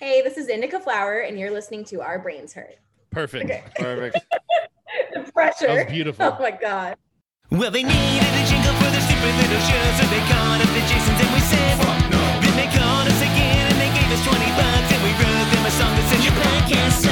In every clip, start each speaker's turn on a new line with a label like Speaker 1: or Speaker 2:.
Speaker 1: Hey, this is Indica Flower, and you're listening to Our Brains Hurt.
Speaker 2: Perfect.
Speaker 1: Okay.
Speaker 2: Perfect.
Speaker 1: The pressure.
Speaker 2: That was beautiful.
Speaker 1: Oh my god.
Speaker 3: Well, they needed a jingle for their stupid little show, so they called up the Jasons and we said, Fuck no. Then they called us again and they gave us 20 bucks and we wrote them a song that said, Your podcast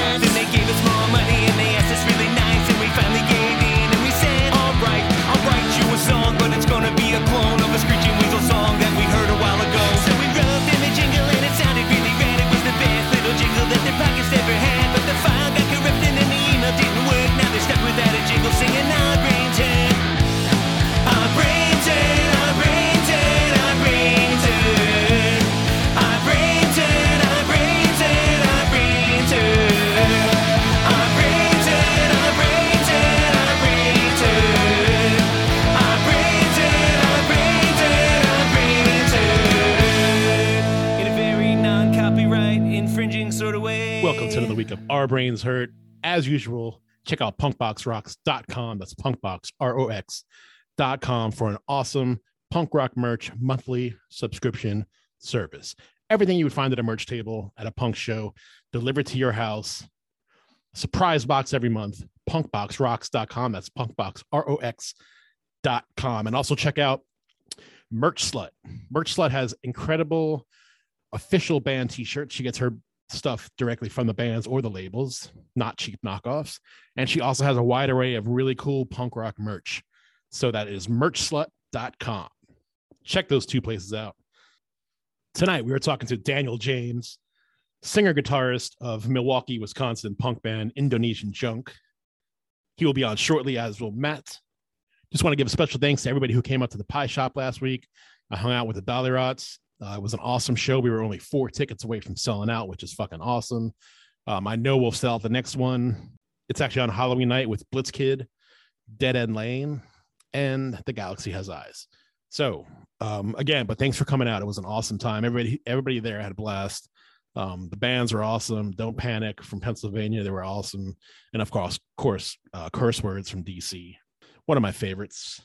Speaker 2: Welcome to another week of Our Brains Hurt. As usual, check out punkboxrocks.com. That's punkbox, R-O-X dot com for an awesome punk rock merch monthly subscription service. Everything you would find at a merch table at a punk show delivered to your house. Surprise box every month. Punkboxrocks.com. That's punkbox, R-O-X dot com. And also check out Merch Slut. Merch Slut has incredible official band t-shirts. She gets her stuff directly from the bands or the labels, not cheap knockoffs. And she also has a wide array of really cool punk rock merch. So that is merchslut.com. Check those two places out. Tonight we are talking to Daniel James, singer guitarist of Milwaukee, Wisconsin punk band Indonesian Junk. He will be on shortly, as will Matt. Just want to give a special thanks to everybody who came up to the pie shop last week. I hung out with the Dollyrots. Uh, it was an awesome show. We were only four tickets away from selling out, which is fucking awesome. Um, I know we'll sell out the next one. It's actually on Halloween night with Blitz Kid, Dead End Lane, and The Galaxy Has Eyes. So um, again, but thanks for coming out. It was an awesome time. Everybody, everybody there had a blast. Um, the bands were awesome. Don't panic from Pennsylvania. They were awesome, and of course, course, uh, curse words from DC. One of my favorites.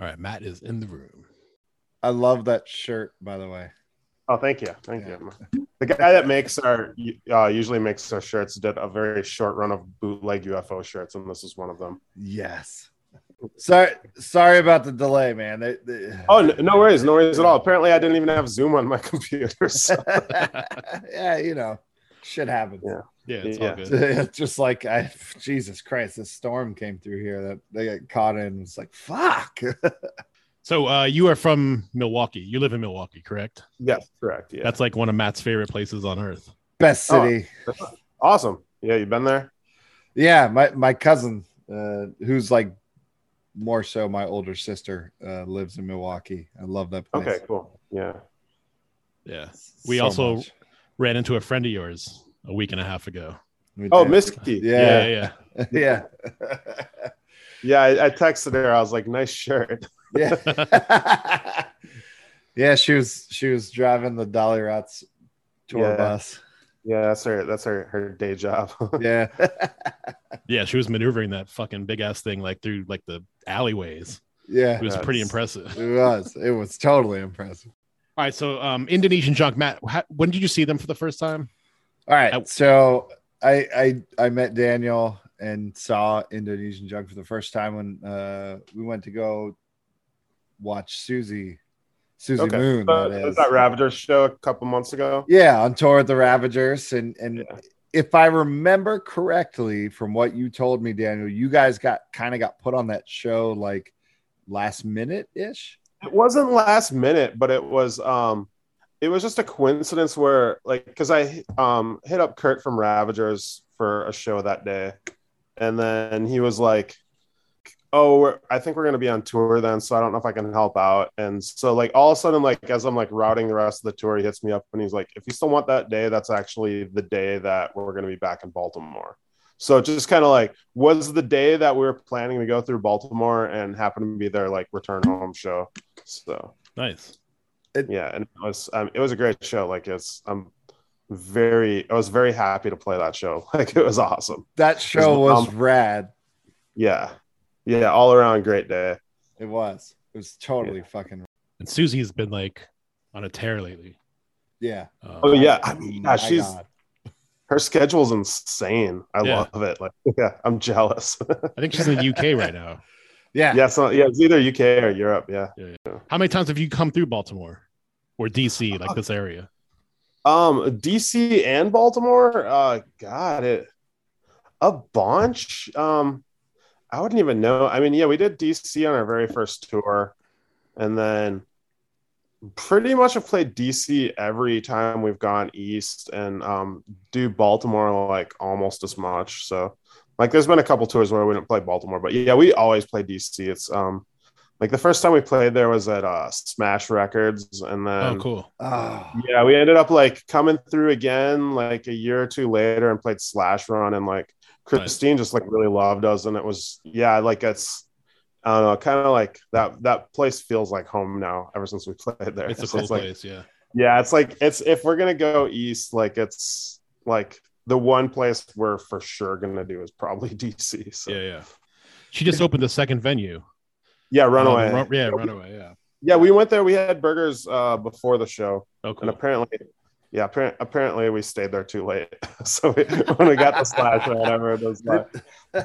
Speaker 2: All right, Matt is in the room.
Speaker 4: I love that shirt, by the way.
Speaker 5: Oh, thank you, thank you. The guy that makes our uh, usually makes our shirts did a very short run of bootleg UFO shirts, and this is one of them.
Speaker 4: Yes. Sorry, sorry about the delay, man. They, they-
Speaker 5: Oh, no, no worries, no worries at all. Apparently, I didn't even have Zoom on my computer. So.
Speaker 4: yeah, you know, shit happens.
Speaker 5: Yeah.
Speaker 2: Yeah, it's
Speaker 5: Yeah.
Speaker 2: all good.
Speaker 4: Just like I, Jesus Christ, this storm came through here that they got caught in. It's like fuck.
Speaker 2: So uh, you are from Milwaukee. You live in Milwaukee, correct?
Speaker 5: yes, correct. Yeah,
Speaker 2: That's like one of Matt's favorite places on earth.
Speaker 4: Best
Speaker 5: Oh.
Speaker 4: city.
Speaker 5: awesome. Yeah, you've been there?
Speaker 4: Yeah, my my cousin, uh, who's like more so my older sister, uh, lives in Milwaukee. I love that place.
Speaker 5: Okay, cool. Yeah.
Speaker 2: Yeah. We
Speaker 4: So
Speaker 2: also
Speaker 4: much.
Speaker 2: ran into a friend of yours a week and a half ago.
Speaker 4: We
Speaker 5: Oh,
Speaker 4: did.
Speaker 5: Misky.
Speaker 2: Yeah,
Speaker 4: Yeah,
Speaker 2: yeah.
Speaker 4: yeah,
Speaker 5: Yeah, I, I texted her. I was like, "Nice shirt."
Speaker 4: yeah. yeah, she was she was driving the Dollyrots tour
Speaker 5: Yeah.
Speaker 4: bus.
Speaker 5: Yeah, that's her. That's her. Her day job.
Speaker 4: Yeah,
Speaker 2: Yeah, she was maneuvering that fucking big ass thing like through like the alleyways.
Speaker 4: yeah.
Speaker 2: It was
Speaker 5: That's-
Speaker 2: pretty impressive.
Speaker 4: It was. It was totally impressive.
Speaker 2: All right, so um Indonesian Junk, Matt, how, when did you see them for the first time?
Speaker 4: All right.
Speaker 2: I-
Speaker 4: so I I I met Daniel and saw Indonesian Junk for the first time when uh we went to go watch Suzi Suzi
Speaker 5: okay.
Speaker 4: Moon.
Speaker 5: Uh,
Speaker 4: that
Speaker 5: was that Ravagers show a couple months ago?
Speaker 4: Yeah, on tour with the Ravagers. And and
Speaker 5: Yeah.
Speaker 4: if I remember correctly from what you told me, Daniel, you guys got kind of got put on that show like last minute ish.
Speaker 5: It wasn't last minute, but it was um it was just a coincidence where like because I um hit up Kurt from Ravagers for a show that day, and then he was like, "Oh, we're, I think we're gonna be on tour then, so I don't know if I can help out." And so like all of a sudden, like as I'm like routing the rest of the tour, he hits me up and he's like, "If you still want that day, that's actually the day that we're gonna be back in Baltimore." So just kind of like was the day that we were planning to go through Baltimore and happened to be their like return home show. So
Speaker 2: Nice.
Speaker 5: yeah, and it was um, it was a great show. Like it's I'm very I was very happy to play that show. Like it was awesome.
Speaker 4: That show was
Speaker 5: um,
Speaker 4: rad.
Speaker 5: Yeah, yeah, all around great day.
Speaker 4: It was. It was totally fucking.
Speaker 2: And Suzi's been like on a tear lately.
Speaker 4: Yeah.
Speaker 2: Uh,
Speaker 5: Oh yeah, I mean, yeah, she's
Speaker 4: God.
Speaker 5: her schedule's insane. I
Speaker 2: Yeah.
Speaker 5: love it. Like, yeah, I'm jealous.
Speaker 2: I think she's in the UK right now.
Speaker 4: yeah.
Speaker 5: yeah, so yeah, it's either UK or Europe. Yeah.
Speaker 2: How many times have you come through Baltimore or DC, like this area?
Speaker 5: Um, DC and Baltimore. Uh, God, it a bunch. Um, I wouldn't even know. I mean, yeah, we did DC on our very first tour, and then pretty much have played DC every time we've gone east, and um, do Baltimore like almost as much. So, like, there's been a couple tours where we didn't play Baltimore, but yeah, we always play DC. It's um. Like the first time we played there was at uh, Smash Records, and then
Speaker 2: Oh, cool.
Speaker 4: Oh,
Speaker 5: yeah, we ended up like coming through again like a year or two later and played Slash Run and like Christine just like really loved us and it was yeah, like it's I don't know, kind of like that that place feels like home now ever since we played there.
Speaker 2: It's a
Speaker 5: So
Speaker 2: cool
Speaker 5: like,
Speaker 2: place. Yeah.
Speaker 5: yeah, it's like it's if we're gonna go east, like it's like the one place we're for sure gonna do is probably DC. So
Speaker 2: Yeah.
Speaker 5: yeah,
Speaker 2: Yeah. She just opened the second venue.
Speaker 5: Runaway.
Speaker 2: Um, Run- yeah. Runaway. Yeah.
Speaker 5: yeah, we went there. We had burgers uh before the show.
Speaker 2: Oh,
Speaker 5: and apparently yeah appar- apparently we stayed there too late so we, when we got the slash or whatever it was like,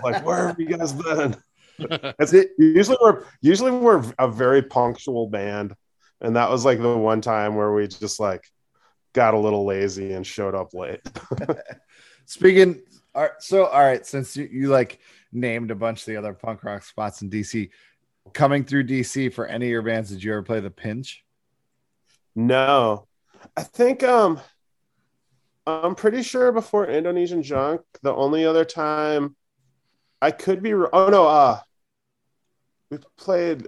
Speaker 5: like where have you guys been it's, usually we're usually we're a very punctual band and that was like the one time where we just like got a little lazy and showed up late
Speaker 4: Speaking, all right, so all right, since you, you like named a bunch of the other punk rock spots in DC, coming through DC for any of your bands, did you ever play the Pinch?
Speaker 5: no. I think um i'm pretty sure before indonesian junk the only other time i could be oh no uh we played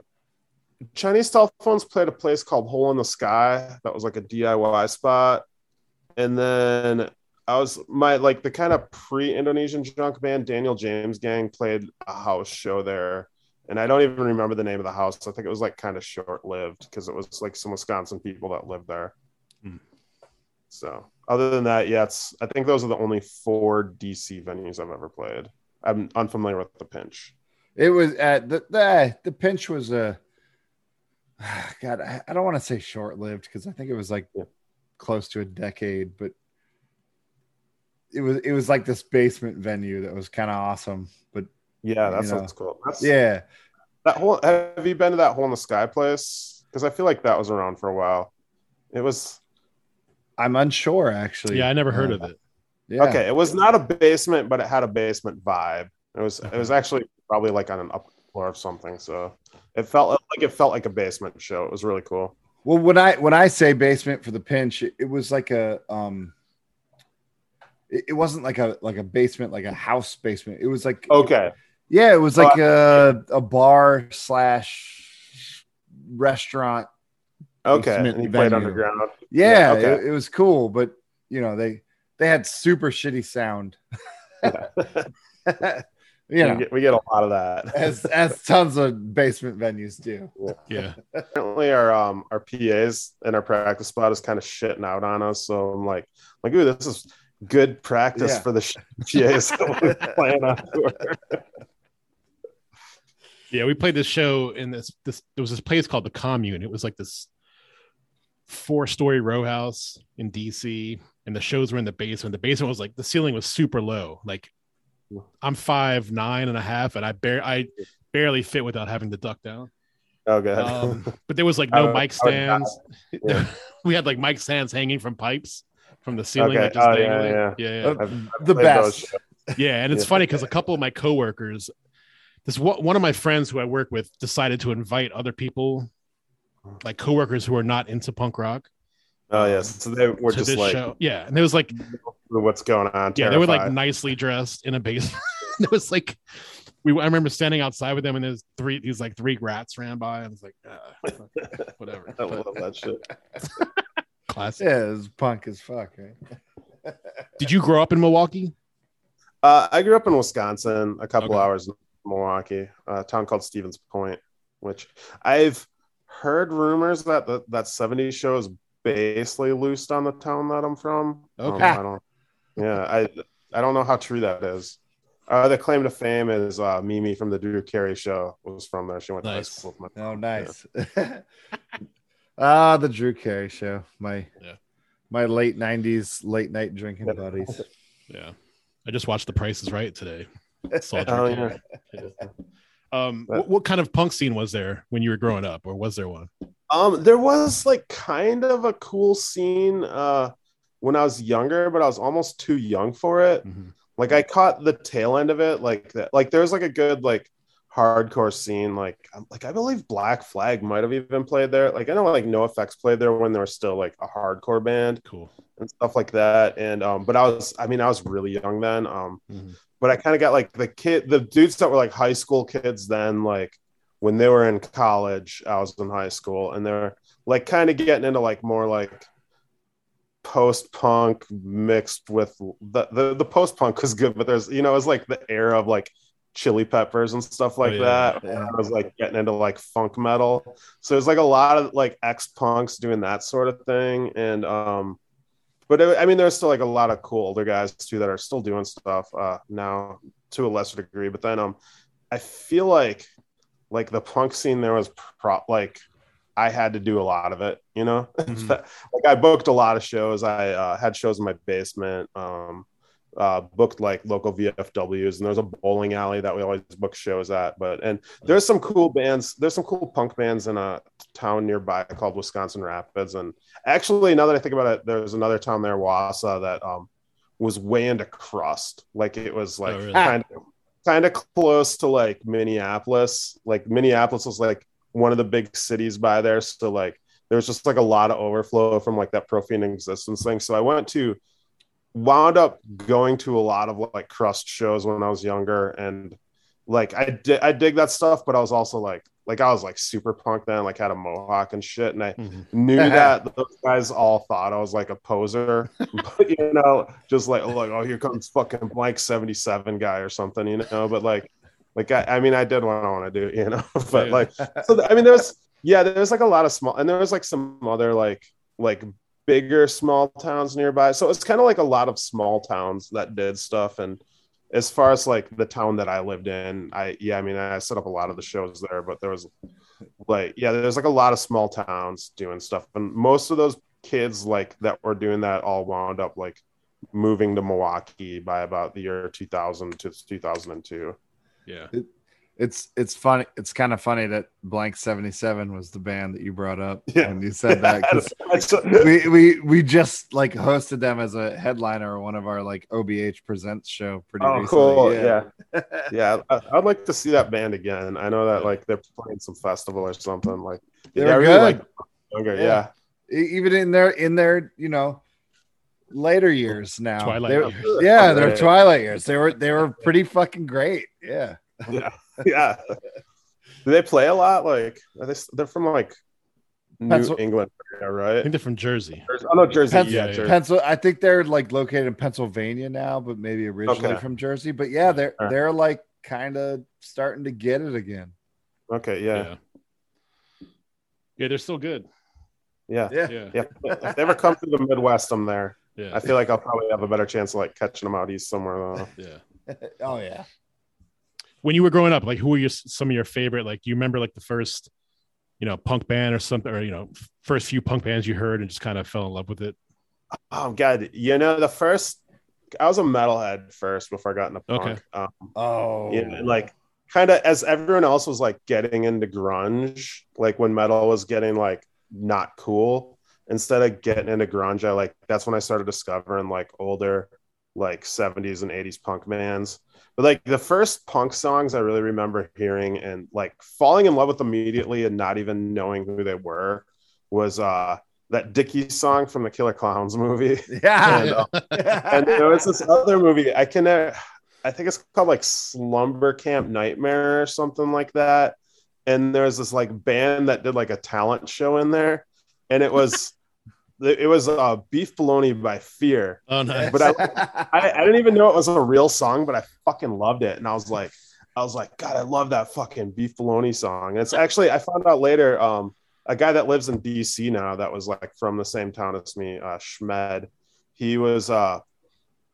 Speaker 5: chinese telephones played a place called hole in the sky. That was like a diy spot. And then i was my like the kind of pre-indonesian junk band daniel james gang played a house show there and I don't even remember the name of the house. I think it was like kind of short lived because it was like some Wisconsin people that lived there.
Speaker 2: Hmm.
Speaker 5: So other than that, yeah, it's I think those are the only four DC venues I've ever played. I'm unfamiliar with the pinch.
Speaker 4: It was at the the, eh, the Pinch was a uh, God. I, I don't want to say short lived because I think it was like
Speaker 5: Yeah.
Speaker 4: close to a decade, but it was it was like this basement venue that was kind of awesome. But
Speaker 5: Yeah, that
Speaker 4: You
Speaker 5: sounds
Speaker 4: know.
Speaker 5: cool. That's,
Speaker 4: yeah,
Speaker 5: that whole have you been to that hole in the sky place? Because I feel like that was around for a while. It was
Speaker 4: I'm unsure actually.
Speaker 2: yeah. I never heard
Speaker 4: Uh,
Speaker 2: of it.
Speaker 4: Yeah.
Speaker 5: okay. It was not a basement, but it had a basement vibe. It was it was actually probably like on an upper floor of something. So it felt like it felt like a basement show. It was really cool.
Speaker 4: Well, when I when I say basement for the pinch, it, it was like a um it, it wasn't like a like a basement, like a house basement. It was like
Speaker 5: Okay.
Speaker 4: Yeah, it was like a a bar slash restaurant.
Speaker 5: Okay. And you played underground.
Speaker 4: Yeah,
Speaker 5: Yeah, okay.
Speaker 4: it, it was cool, but you know, they they had super shitty sound.
Speaker 5: Yeah.
Speaker 4: you
Speaker 5: we, get, we get a lot of that.
Speaker 4: as as tons of basement venues do.
Speaker 2: Yeah.
Speaker 5: Apparently, our um our PAs and our practice spot is kind of shitting out on us. So I'm like, like, ooh, this is good practice
Speaker 4: Yeah.
Speaker 5: for the PAs that we're playing on tour.
Speaker 2: Yeah, we played this show in this this there was this place called the Commune. It was like this four story row house in DC, and the shows were in the basement. The basement was like the ceiling was super low. Like I'm five nine and a half, and I bare I barely fit without having to duck down.
Speaker 5: Oh, good.
Speaker 2: Um, but there was like no
Speaker 5: would-
Speaker 2: mic
Speaker 5: I would die.
Speaker 2: stands.
Speaker 5: Yeah.
Speaker 2: we had like mic stands hanging from pipes from the ceiling.
Speaker 5: Okay.
Speaker 2: Like, just
Speaker 5: Oh, yeah,
Speaker 2: dangling.
Speaker 5: yeah.
Speaker 2: yeah, yeah.
Speaker 4: Uh, the best.
Speaker 2: Yeah, and it's
Speaker 5: Yeah.
Speaker 2: funny because a couple of my coworkers, this one one of my friends who I work with decided to invite other people, like coworkers who are not into punk rock,
Speaker 5: Oh yes. So they were
Speaker 2: to
Speaker 5: just
Speaker 2: this
Speaker 5: like,
Speaker 2: show. Yeah, and it was like,
Speaker 5: what's going on?
Speaker 2: yeah, they were like nicely dressed in a basement. it was like, we I remember standing outside with them, and there's three these like three rats ran by, and I was like, fuck, whatever.
Speaker 5: I
Speaker 2: But
Speaker 5: love that shit.
Speaker 2: classic.
Speaker 4: Yeah, it was punk as fuck, right?
Speaker 2: Did you grow up in Milwaukee?
Speaker 5: Uh, I grew up in Wisconsin, a couple
Speaker 2: Okay.
Speaker 5: hours from Milwaukee, a town called Stevens Point, which I've heard rumors that the, that 70s show is basically loosed on the town that I'm from. Um,
Speaker 2: Okay.
Speaker 5: I don't, yeah, I I don't know how true that is. Uh, the claim to fame is uh, Mimi from the Drew Carey show was from there. She went to high school with my
Speaker 4: Oh,
Speaker 5: mom.
Speaker 4: nice. ah, the Drew Carey show. My
Speaker 2: Yeah.
Speaker 4: My late '90s late night drinking buddies.
Speaker 2: Yeah. I just watched The Price is Right today. Saw
Speaker 5: Oh, yeah.
Speaker 2: Um, what, what kind of punk scene was there when you were growing up, or was there one?
Speaker 5: Um, there was like kind of a cool scene uh when I was younger, but I was almost too young for it.
Speaker 2: Mhm.
Speaker 5: Like I caught the tail end of it, like that. Like there was like a good like hardcore scene. Like um, like I believe Black Flag might have even played there. Like I know like NOFX played there when they were still like a hardcore band
Speaker 2: Cool.
Speaker 5: and stuff like that. And um, but I was I mean I was really young then. Um,
Speaker 2: Mhm.
Speaker 5: but I kind of got like the kid, the dudes that were like high school kids then, like when they were in college, I was in high school, and they're like kind of getting into like more like post punk mixed with the the, the post punk was good, but there's you know it's like the era of like chili peppers and stuff like
Speaker 2: Oh, yeah.
Speaker 5: that.
Speaker 4: Yeah.
Speaker 5: I was like getting into like funk metal, so there's like a lot of like ex punks doing that sort of thing, and um. But it, I mean, there's still like a lot of cool older guys too that are still doing stuff uh, now to a lesser degree. But then, um, I feel like like the punk scene there was pro- like I had to do a lot of it, you know.
Speaker 2: Mhm.
Speaker 5: like I booked a lot of shows. I uh, had shows in my basement. Um, uh, booked like local VFWs, and there's a bowling alley that we always book shows at. But and there's some cool bands. There's some cool punk bands in a town nearby called Wisconsin Rapids. And actually, now that I think about it, there's another town there, Wausau, that um was way into crust. Like it was like
Speaker 2: Oh, really?
Speaker 5: kind of kind of close to like Minneapolis. Like Minneapolis was like one of the big cities by there. So like there was just like a lot of overflow from like that profane existence thing. So I went to wound up going to a lot of like crust shows when I was younger and like I did I dig that stuff, but I was also like like I was like super punk then, like had a mohawk and shit. And I
Speaker 2: Mhm.
Speaker 5: knew that those guys all thought I was like a poser, but you know, just like like oh here comes fucking blank 77 guy or something, you know. But like like I, I mean I did what I want to do, you know. but like so I mean there's yeah, there's like a lot of small and there was like some other like like bigger small towns nearby. So it's kind of like a lot of small towns that did stuff. And as far as like the town that I lived in, I yeah, I mean I set up a lot of the shows there, but there was like yeah, there's like a lot of small towns doing stuff. And most of those kids like that were doing that all wound up like moving to Milwaukee by about the year 2000 to 2002.
Speaker 2: Yeah.
Speaker 4: It's it's funny. It's kind of funny that Blank Seventy Seven was the band that you brought up
Speaker 5: Yeah.
Speaker 4: when you said that. 'cause
Speaker 5: That's-
Speaker 4: we, we we just like hosted them as a headliner or one of our like OBH presents show pretty
Speaker 5: Oh,
Speaker 4: recently.
Speaker 5: cool. Yeah. yeah, I, I'd like to see that band again. I know that like they're playing some festival or something. Like,
Speaker 4: They
Speaker 5: yeah,
Speaker 4: were
Speaker 5: really
Speaker 4: good.
Speaker 5: like younger.
Speaker 4: Yeah.
Speaker 5: Yeah,
Speaker 4: even in their in their you know later oh, years now.
Speaker 2: Twilight
Speaker 4: They were- Yeah, oh, their
Speaker 5: Yeah.
Speaker 4: twilight years. They were they were pretty fucking great. Yeah.
Speaker 5: yeah, yeah. Do they play a lot? Like, are they? They're from like New
Speaker 4: Pencil-
Speaker 5: England, area,
Speaker 2: I think they're from Jersey.
Speaker 5: Oh no, Jersey.
Speaker 4: Pencil-
Speaker 5: yeah,
Speaker 2: yeah.
Speaker 5: Jersey.
Speaker 4: Pencil I think they're like located in Pennsylvania now, but maybe originally
Speaker 5: Okay.
Speaker 4: from Jersey. But yeah, they're
Speaker 5: Alright.
Speaker 4: they're like kind of starting to get it again.
Speaker 5: Okay, yeah,
Speaker 2: Yeah. Yeah, they're still good.
Speaker 5: yeah, yeah.
Speaker 4: Yeah.
Speaker 2: Yeah.
Speaker 5: If they ever come to the Midwest, I'm there.
Speaker 2: Yeah.
Speaker 5: I feel like I'll probably have a better chance of like catching them out east somewhere. Though.
Speaker 2: Yeah.
Speaker 4: oh yeah.
Speaker 2: When you were growing up, like who were your some of your favorite? Like, do you remember like the first, you know, punk band or something, or you know, first few punk bands you heard and just kind of fell in love with it?
Speaker 5: Oh god, you know the first. I was a metalhead first before I got into punk.
Speaker 2: Okay.
Speaker 5: Um,
Speaker 4: Oh.
Speaker 5: yeah, and, like kind of as everyone else was like getting into grunge, like when metal was getting like not cool. Instead of getting into grunge, I like that's when I started discovering like older, like 70s and 80s punk bands. But like the first punk songs I really remember hearing and like falling in love with immediately and not even knowing who they were was uh that Dickie song from the Killer Klowns movie.
Speaker 4: yeah.
Speaker 5: And, uh, and there was this other movie I can uh, I think it's called like Slumber Camp Nightmare or something like that. And there's this like band that did like a talent show in there, and it was it was uh, Beef Bologna by Fear.
Speaker 2: Oh no.
Speaker 5: But I, I I didn't even know it was a real song, but I fucking loved it, and I was like, I was like, God, I love that fucking Beef Bologna song. And it's actually I found out later, um, a guy that lives in DC now that was like from the same town as me, uh, Schmed. He was uh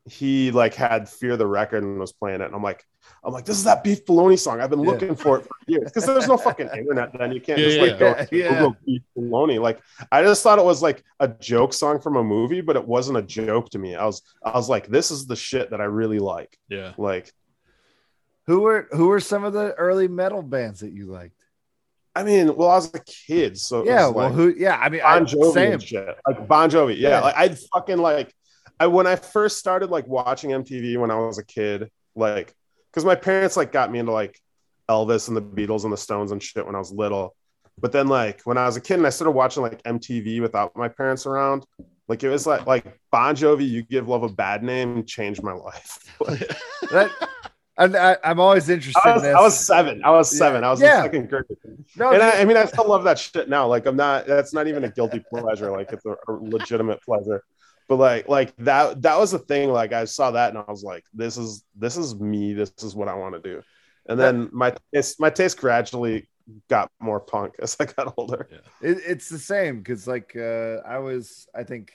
Speaker 5: he like had Fear the Record and was playing it, and I'm like, I'm like, this is that Beef Bologna song. I've been
Speaker 4: Yeah.
Speaker 5: looking for it for years because there's no fucking internet then. You can't
Speaker 2: Yeah,
Speaker 5: just
Speaker 2: yeah,
Speaker 5: like go
Speaker 4: yeah. Yeah.
Speaker 5: Google Beef Bologna. Like I just thought it was like a joke song from a movie, but it wasn't a joke to me. I was I was like, this is the shit that I really like.
Speaker 2: Yeah.
Speaker 5: Like,
Speaker 4: Who were who were some of the early metal bands that you liked?
Speaker 5: I mean, well, I was a kid, so
Speaker 4: Yeah, well,
Speaker 5: like,
Speaker 4: who? Yeah, I mean,
Speaker 5: Bon Jovi
Speaker 4: same.
Speaker 5: and shit. Like Bon Jovi. Yeah.
Speaker 4: Yeah.
Speaker 5: Like I'd fucking like I when I first started like watching MTV when I was a kid, like because my parents like got me into like Elvis and the Beatles and the Stones and shit when I was little. But then like when I was a kid and I started watching like MTV without my parents around, like it was like like Bon Jovi, you give love a bad name, changed my life. Like,
Speaker 4: That, and I, I'm always interested
Speaker 5: I, was,
Speaker 4: in this.
Speaker 5: I was seven. I was
Speaker 4: Yeah.
Speaker 5: seven. I was
Speaker 4: Yeah.
Speaker 5: in second grade.
Speaker 4: no,
Speaker 5: and I, I mean, I still love that shit now. Like, I'm not. That's not even a guilty pleasure. Like, it's a, a legitimate pleasure. But like, like that. That was the thing. Like, I saw that and I was like, this is this is me. This is what I want to do. And then my taste, my taste gradually got more punk as I got older.
Speaker 4: It, it's the same because like uh, I was, I think,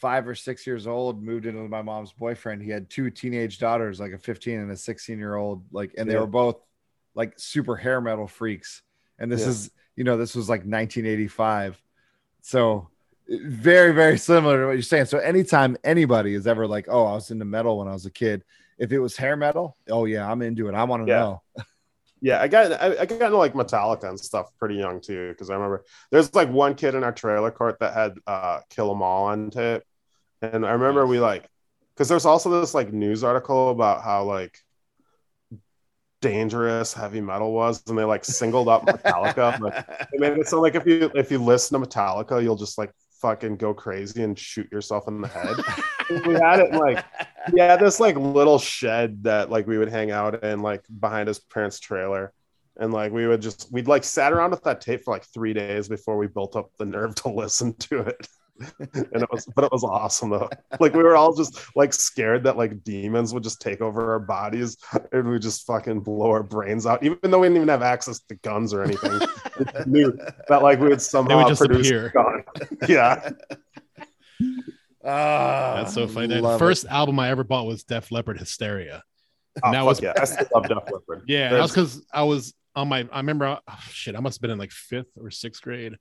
Speaker 4: five or six years old, moved into my mom's boyfriend. He had two teenage daughters, like a 15 and a 16 year old, like, and they
Speaker 5: Yeah.
Speaker 4: were both like super hair metal freaks. And this
Speaker 5: Yeah.
Speaker 4: is, you know, this was like 1985. So very, very similar to what you're saying. So anytime anybody is ever like, oh, I was into metal when I was a kid, if it was hair metal, oh yeah, I'm into it. I want to
Speaker 5: Yeah.
Speaker 4: know.
Speaker 5: Yeah, I got I, I got into like Metallica and stuff pretty young too because I remember there's like one kid in our trailer court that had uh Kill 'Em All on tape, and I remember we like because there's also this like news article about how like dangerous heavy metal was, and they like singled up Metallica. like, they made it so like if you if you listen to Metallica, you'll just like fucking go crazy and shoot yourself in the head. we had it like yeah, this like little shed that like we would hang out in like behind his parents' trailer. And like we would just we'd like sat around with that tape for like three days before we built up the nerve to listen to it. And it was but it was awesome though. Like we were all just like scared that like demons would just take over our bodies and we just fucking blow our brains out, even though we didn't even have access to guns or anything. knew that like we would somehow
Speaker 2: just
Speaker 5: produce
Speaker 2: appear.
Speaker 5: gun. yeah.
Speaker 4: Ah,
Speaker 2: That's so funny. The
Speaker 4: love
Speaker 2: first album I ever bought was Def Leppard Hysteria.
Speaker 5: Oh,
Speaker 2: That was-
Speaker 5: yeah. I still love Def Leppard.
Speaker 2: Yeah, that was because I was on my. I remember, oh, shit, I must have been in like fifth or sixth grade,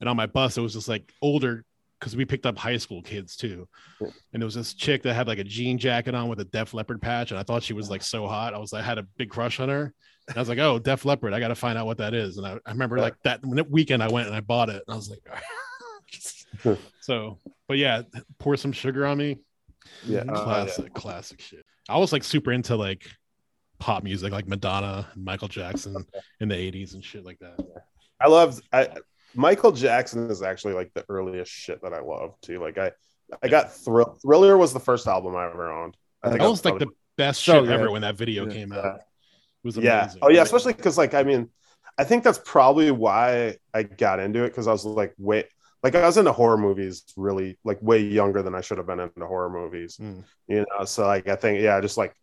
Speaker 2: and on my bus it was just like older because we picked up high school kids too, and there was this chick that had like a jean jacket on with a Def Leppard patch, and I thought she was like so hot. I was I had a big crush on her. And I was like, oh, Def Leppard, I got to find out what that is. And I, I remember like that weekend I went and I bought it, and I was like, so, but yeah, pour some sugar on me.
Speaker 5: Yeah. uh, yeah.
Speaker 2: classic, classic shit. I was like super into like pop music, like Madonna and Michael Jackson in the 80s and shit like that.
Speaker 5: I loved I Michael Jackson is actually like the earliest shit that I love too. Like I I got Thrill Thriller was the first album I ever owned. I
Speaker 2: That
Speaker 5: that's
Speaker 2: was like
Speaker 5: probably-
Speaker 2: the best
Speaker 4: So
Speaker 2: shit
Speaker 4: good.
Speaker 2: ever when that video
Speaker 4: Yeah.
Speaker 2: came out. It was
Speaker 5: yeah.
Speaker 2: amazing.
Speaker 5: Oh yeah, especially because like I mean, I think that's probably why I got into it because I was like wait, like I was into horror movies really like way younger than I should have been into horror movies.
Speaker 2: Mm.
Speaker 5: You know, so like I think yeah, just like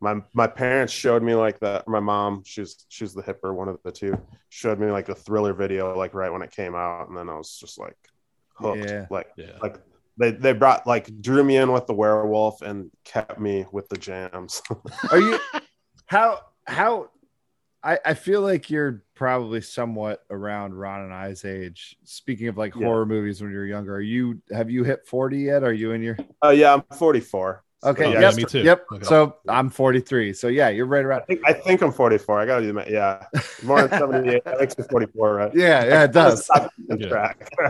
Speaker 5: my my parents showed me like the my mom she's she's the hipper one of the two showed me like the thriller video like right when it came out and then I was just like hooked
Speaker 4: Yeah.
Speaker 5: like
Speaker 2: Yeah.
Speaker 5: like they they brought like drew me in with the werewolf and kept me with the jams
Speaker 4: Are you how how I, I feel like you're probably somewhat around Ron and I's age. Speaking of like
Speaker 5: Yeah.
Speaker 4: horror movies when you're younger, are you have you hit 40 yet? Are you in your
Speaker 5: oh yeah i'm 44 So,
Speaker 4: okay?
Speaker 2: Oh,
Speaker 5: yeah,
Speaker 2: yeah,
Speaker 4: yep,
Speaker 2: me too.
Speaker 4: Yep.
Speaker 2: Okay.
Speaker 4: So I'm 43. So yeah, you're right around.
Speaker 5: I think, I think I'm 44. I gotta admit, yeah, more than 78. That makes me 44, right?
Speaker 4: Yeah, yeah, it does.
Speaker 2: Yeah.
Speaker 5: track.
Speaker 4: all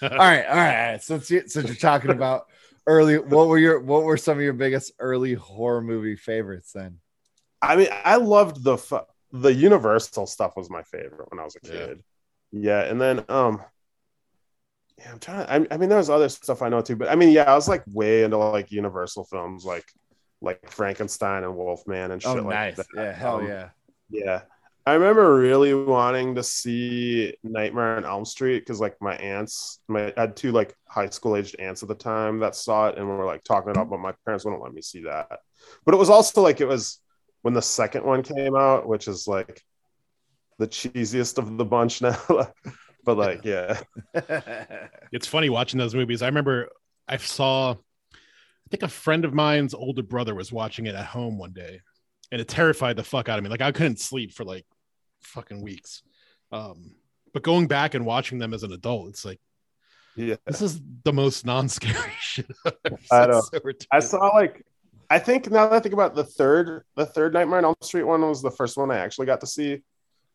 Speaker 4: right, all right. all right. Since you, since you're talking about early, what were your what were some of your biggest early horror movie favorites then?
Speaker 5: I mean, I loved the the Universal stuff was my favorite when I was a
Speaker 2: Yeah.
Speaker 5: kid. Yeah, and then um, yeah, I'm trying. I, I mean, there's other stuff I know too, but I mean, yeah, I was like way into like Universal films, like like Frankenstein and Wolfman and shit
Speaker 4: Oh,
Speaker 5: like
Speaker 4: nice.
Speaker 5: that.
Speaker 4: Yeah, hell
Speaker 5: Um,
Speaker 4: yeah.
Speaker 5: Yeah. I remember really wanting to see Nightmare on Elm Street because like my aunts, my I had two like high school aged aunts at the time that saw it and we were like talking it up, but my parents wouldn't let me see that. But it was also like it was when the second one came out, which is like the cheesiest of the bunch now. but like, yeah.
Speaker 2: it's funny watching those movies. I remember I saw I think a friend of mine's older brother was watching it at home one day, and it terrified the fuck out of me. Like I couldn't sleep for like fucking weeks. Um, but going back and watching them as an adult, it's like
Speaker 5: Yeah.
Speaker 2: this is the most non-scary shit.
Speaker 5: I know.
Speaker 2: So
Speaker 5: I saw like I think now that I think about the third the third Nightmare on Elm Street one was the first one I actually got to see,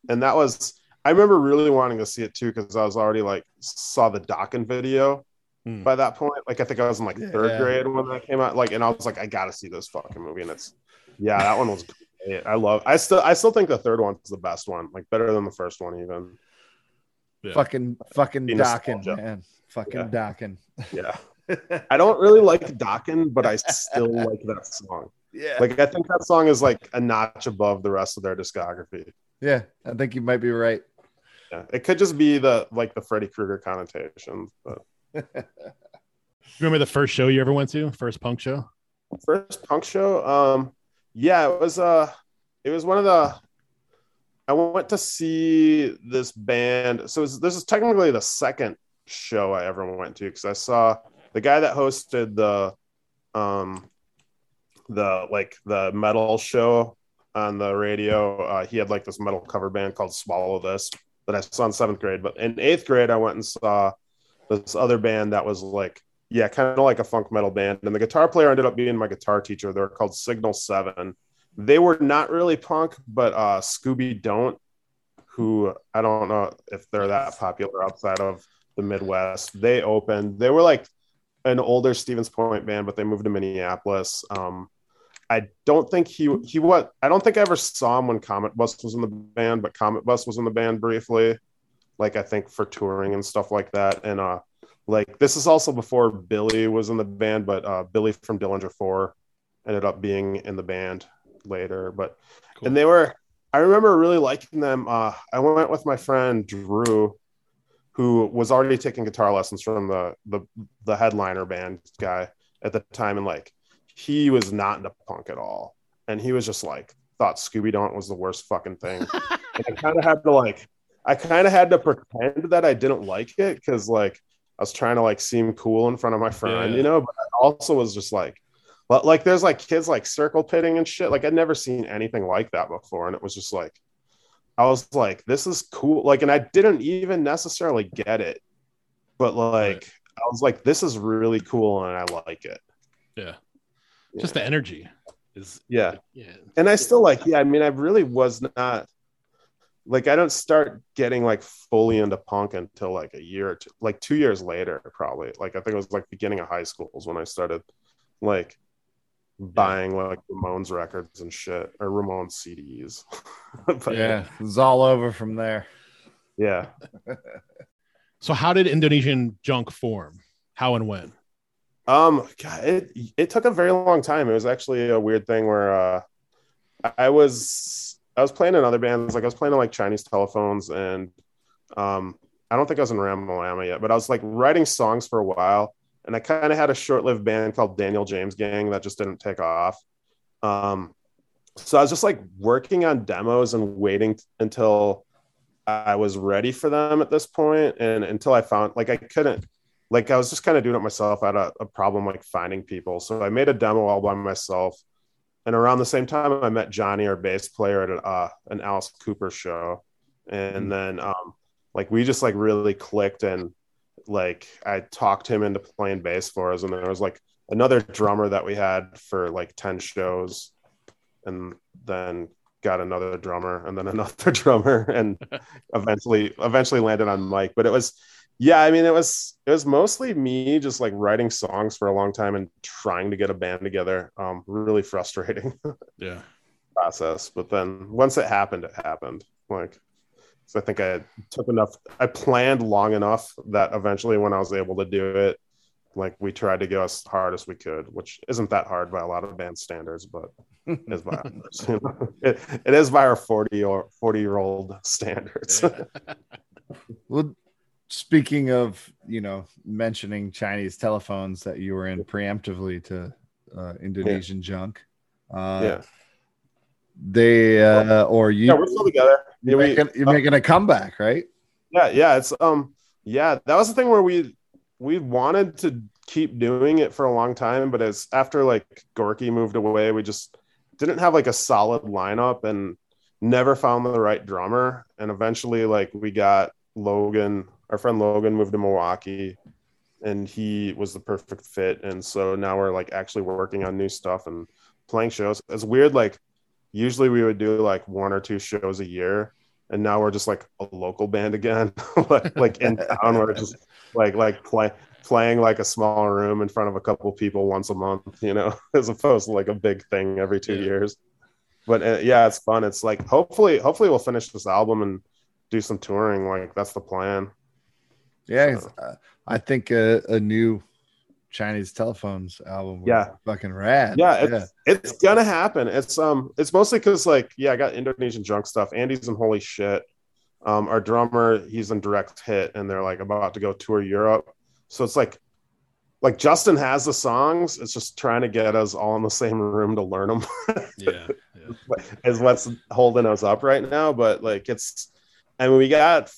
Speaker 5: and that was I remember really wanting to see it too because I was already like saw the Dokken video
Speaker 2: Hmm.
Speaker 5: by that point. Like I think I was in like third
Speaker 4: Yeah.
Speaker 5: grade when that came out. Like and I was like I gotta see this fucking movie, and it's yeah that one was great. I love I still I still think the third one's the best one, like better than the first one even.
Speaker 2: Yeah.
Speaker 4: Fucking fucking
Speaker 5: Be Dokken,
Speaker 4: man. Fucking
Speaker 5: Yeah.
Speaker 4: Dokken.
Speaker 5: Yeah. I don't really like Dokken, but I still like that song.
Speaker 4: Yeah.
Speaker 5: Like I think that song is like a notch above the rest of their discography.
Speaker 4: yeah. I think you might be right.
Speaker 5: Yeah, it could just be the like the Freddy Krueger connotation. But
Speaker 2: Remember the first show you ever went to? First punk show?
Speaker 5: first punk show, um, yeah, it was uh, it was one of the. I went to see this band. So was- this is technically the second show I ever went to because I saw the guy that hosted the, um, the like the metal show on the radio. Uh, he had like this metal cover band called Swallow This that I saw in seventh grade. But in eighth grade, I went and saw this other band that was like, yeah, kind of like a funk metal band. And the guitar player ended up being my guitar teacher. They were called Signal Seven. They were not really punk, but uh, Scooby Don't, who I don't know if they're that popular outside of the Midwest, they opened. They were like an older Stevens Point band, but they moved to Minneapolis. Um, I don't think he he what I don't think I ever saw him when Comet Bus was in the band, but Comet Bus was in the band briefly, like I think for touring and stuff like that. And uh, like this is also before Billy was in the band, but uh, Billy from Dillinger Four ended up being in the band later. But
Speaker 2: Cool.
Speaker 5: and they were I remember really liking them. Uh, I went with my friend Drew, who was already taking guitar lessons from the the the headliner band guy at the time, and like he was not into punk at all, and he was just like thought Scooby Don't was the worst fucking thing. and I kind of had to like I kind of had to pretend that I didn't like it because like I was trying to like seem cool in front of my friend,
Speaker 2: Yeah.
Speaker 5: you know, but I also was just like. But like, there's like kids like circle pitting and shit. Like, I'd never seen anything like that before, and it was just like, I was like, this is cool. Like, and I didn't even necessarily get it, but like, I was like, this is really cool, and I like it.
Speaker 2: Yeah.
Speaker 5: Yeah.
Speaker 2: Just the energy is
Speaker 5: Yeah.
Speaker 2: yeah.
Speaker 5: and I still like, yeah, I mean, I really was not like, I don't start getting like fully into punk until like a year or two, like two years later, probably. Like, I think it was like beginning of high school is when I started like buying like Ramones records and shit or Ramones CDs. but
Speaker 4: yeah. it's all over from there.
Speaker 5: yeah.
Speaker 2: So how did Indonesian junk form? How and when?
Speaker 5: Um, God, it it took a very long time. It was actually a weird thing where uh, I was I was playing in other bands, like I was playing in like Chinese telephones, and um, I don't think I was in Ramalama yet, but I was like writing songs for a while, and I kind of had a short-lived band called Daniel James Gang that just didn't take off. Um, so I was just like working on demos and waiting until I was ready for them at this point, and until I found like I couldn't like I was just kind of doing it myself. I had a, a problem like finding people. So I made a demo all by myself. And around the same time, I met Johnny, our bass player, at a, uh, an Alice Cooper show. And then um, like we just like really clicked and like I talked him into playing bass for us. And there was like another drummer that we had for like 10 shows. And then got another drummer and then another drummer and eventually eventually landed on Mike. But it was yeah, I mean, it was it was mostly me just like writing songs for a long time and trying to get a band together. Um, really frustrating
Speaker 2: Yeah.
Speaker 5: process, but then once it happened, it happened. Like, so I think I took enough. I planned long enough that eventually, when I was able to do it, like we tried to go as hard as we could, which isn't that hard by a lot of band standards, but is by ours. You know? it, it is by our forty or forty year old standards.
Speaker 4: Well, speaking of, you know, mentioning Chinese telephones that you were in preemptively to uh, Indonesian junk. Uh,
Speaker 5: yeah,
Speaker 4: They uh, or you
Speaker 5: yeah, we're still together. Yeah,
Speaker 4: you're,
Speaker 5: we-
Speaker 4: making, you're making a comeback, right?
Speaker 5: Yeah, yeah, it's um yeah, that was the thing where we we wanted to keep doing it for a long time, but as after like Gorky moved away, we just didn't have like a solid lineup and never found the right drummer. And eventually, like we got Logan, our friend Logan moved to Milwaukee and he was the perfect fit. And so now we're like actually working on new stuff and playing shows. It's weird, like usually we would do like one or two shows a year and now we're just like a local band again like, like in town we're just like like play, playing like a small room in front of a couple people once a month you know as opposed to like a big thing every two
Speaker 2: Yeah.
Speaker 5: years but uh, yeah it's fun it's like hopefully hopefully we'll finish this album and do some touring like that's the plan
Speaker 4: Yeah, it's, uh, I think a, a new Chinese telephones album.
Speaker 5: Yeah.
Speaker 4: fucking rad.
Speaker 5: yeah it's, it's gonna happen it's um it's mostly because like yeah i got indonesian junk stuff andy's in holy shit um our drummer he's in direct hit and they're like about to go tour europe so it's like like justin has the songs it's just trying to get us all in the same room to learn them
Speaker 2: Yeah. yeah.
Speaker 5: is what's holding us up right now but like it's I mean we got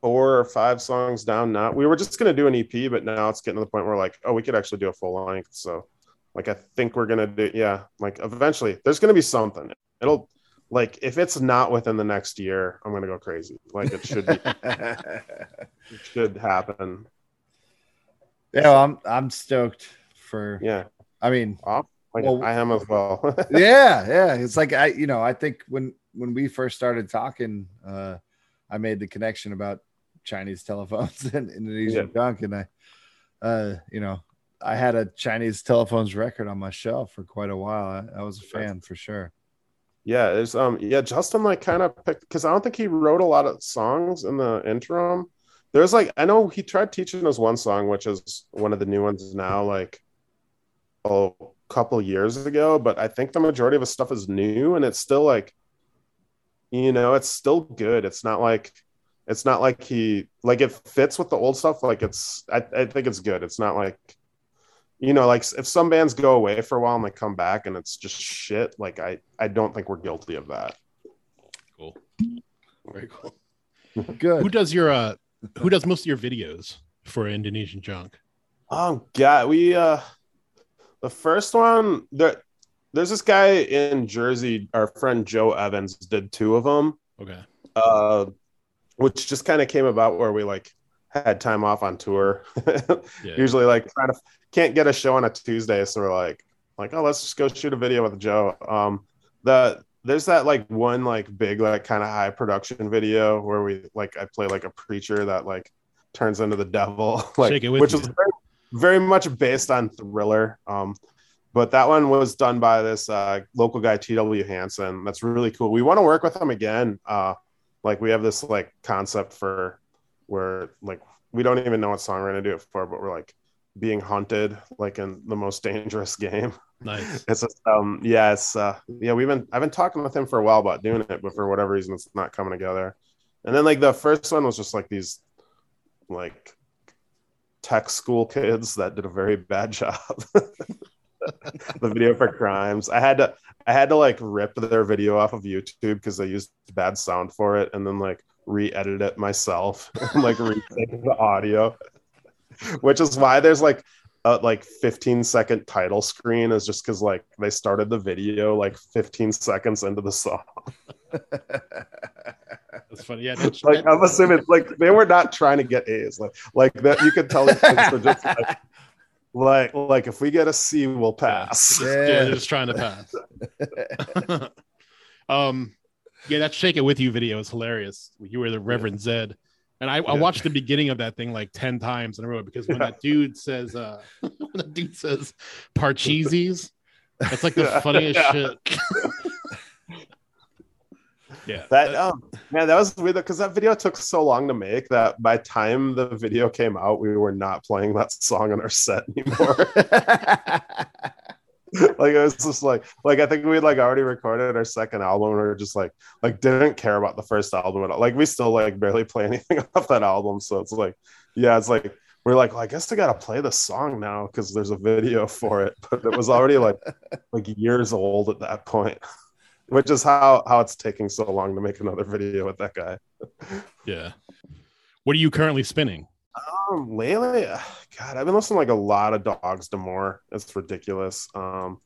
Speaker 5: four or five songs down now we were just gonna do an ep but now it's getting to the point where like oh we could actually do a full length. So like i think we're gonna do yeah like eventually there's gonna be something. It'll like if it's not within the next year i'm gonna go crazy. Like it should be it should happen.
Speaker 4: Yeah, well, I'm I'm stoked for.
Speaker 5: yeah.
Speaker 4: I mean,
Speaker 5: like
Speaker 4: Well-
Speaker 5: i am as well.
Speaker 4: Yeah, yeah. It's like I, you know, I think when when we first started talking, uh, I made the connection about Chinese telephones and Indonesian junk, and I, uh, you know, I had a Chinese telephones record on my shelf for quite a while. I, I was a fan for sure.
Speaker 5: Yeah, there's um yeah, Justin like kind of picked because I don't think he wrote a lot of songs in the interim. There's like I know he tried teaching us one song, which is one of the new ones now, like a couple years ago, but I think the majority of his stuff is new and it's still like you know, it's still good. It's not like it's not like he like it fits with the old stuff. Like it's I, I think it's good. It's not like you know, like if some bands go away for a while and they come back and it's just shit, like I I don't think we're guilty of that.
Speaker 2: Cool. Very cool.
Speaker 4: Good.
Speaker 2: Who does your uh who does most of your videos for Indonesian junk?
Speaker 5: Oh god, we uh the first one there there's this guy in Jersey, our friend Joe Evans did two of them.
Speaker 2: Okay.
Speaker 5: Uh which just kind of came about where we like had time off on tour.
Speaker 2: Yeah.
Speaker 5: Usually like trying to can't get a show on a Tuesday, so we're like like oh let's just go shoot a video with Joe. Um the there's that like one like big like kind of high production video where we like I play like a preacher that like turns into the devil like
Speaker 2: Shake it with
Speaker 5: which
Speaker 2: me.
Speaker 5: is very, very much based on thriller um but that one was done by this uh local guy tw hansen. That's really cool. We want to work with him again uh like we have this like concept for where like we don't even know what song we're gonna do it for but we're like being hunted like in the most dangerous game.
Speaker 2: Nice.
Speaker 5: it's just, um yeah it's uh yeah we've been i've been talking with him for a while about doing it but for whatever reason it's not coming together. And then like the first one was just like these like tech school kids that did a very bad job the video for crimes i had to i had to like rip their video off of youtube because they used bad sound for it and then like re-edit it myself and like retake the audio which is why there's like a like 15 second title screen is just because like they started the video like 15 seconds into the song
Speaker 2: That's funny. Yeah.
Speaker 5: Like i'm assuming like they were not trying to get a's like like that you could tell these kids were just like like like if we get a c we'll pass
Speaker 2: yeah,
Speaker 4: Yeah.
Speaker 2: they're just trying to pass. um, yeah, that "Shake It With You" video is hilarious. You were the Reverend Zed, and I, I watched the beginning of that thing like ten times in a row because when that dude says, uh, when that dude says "Parcheesies," that's like the
Speaker 5: Yeah.
Speaker 2: funniest
Speaker 5: Yeah.
Speaker 2: shit. Yeah,
Speaker 5: that um man that was weird because that video took so long to make that by time the video came out we were not playing that song on our set anymore like it was just like like I think we like already recorded our second album and we are just like like didn't care about the first album at all. Like we still like barely play anything off that album. So it's like, yeah, it's like we're like, well, I guess I gotta play the song now because there's a video for it. But it was already like like years old at that point. Which is how how it's taking so long to make another video with that guy.
Speaker 2: yeah. What are you currently spinning?
Speaker 5: Um, lately, God, I've been listening to like a lot of Dogs D'Amour. It's ridiculous. Um,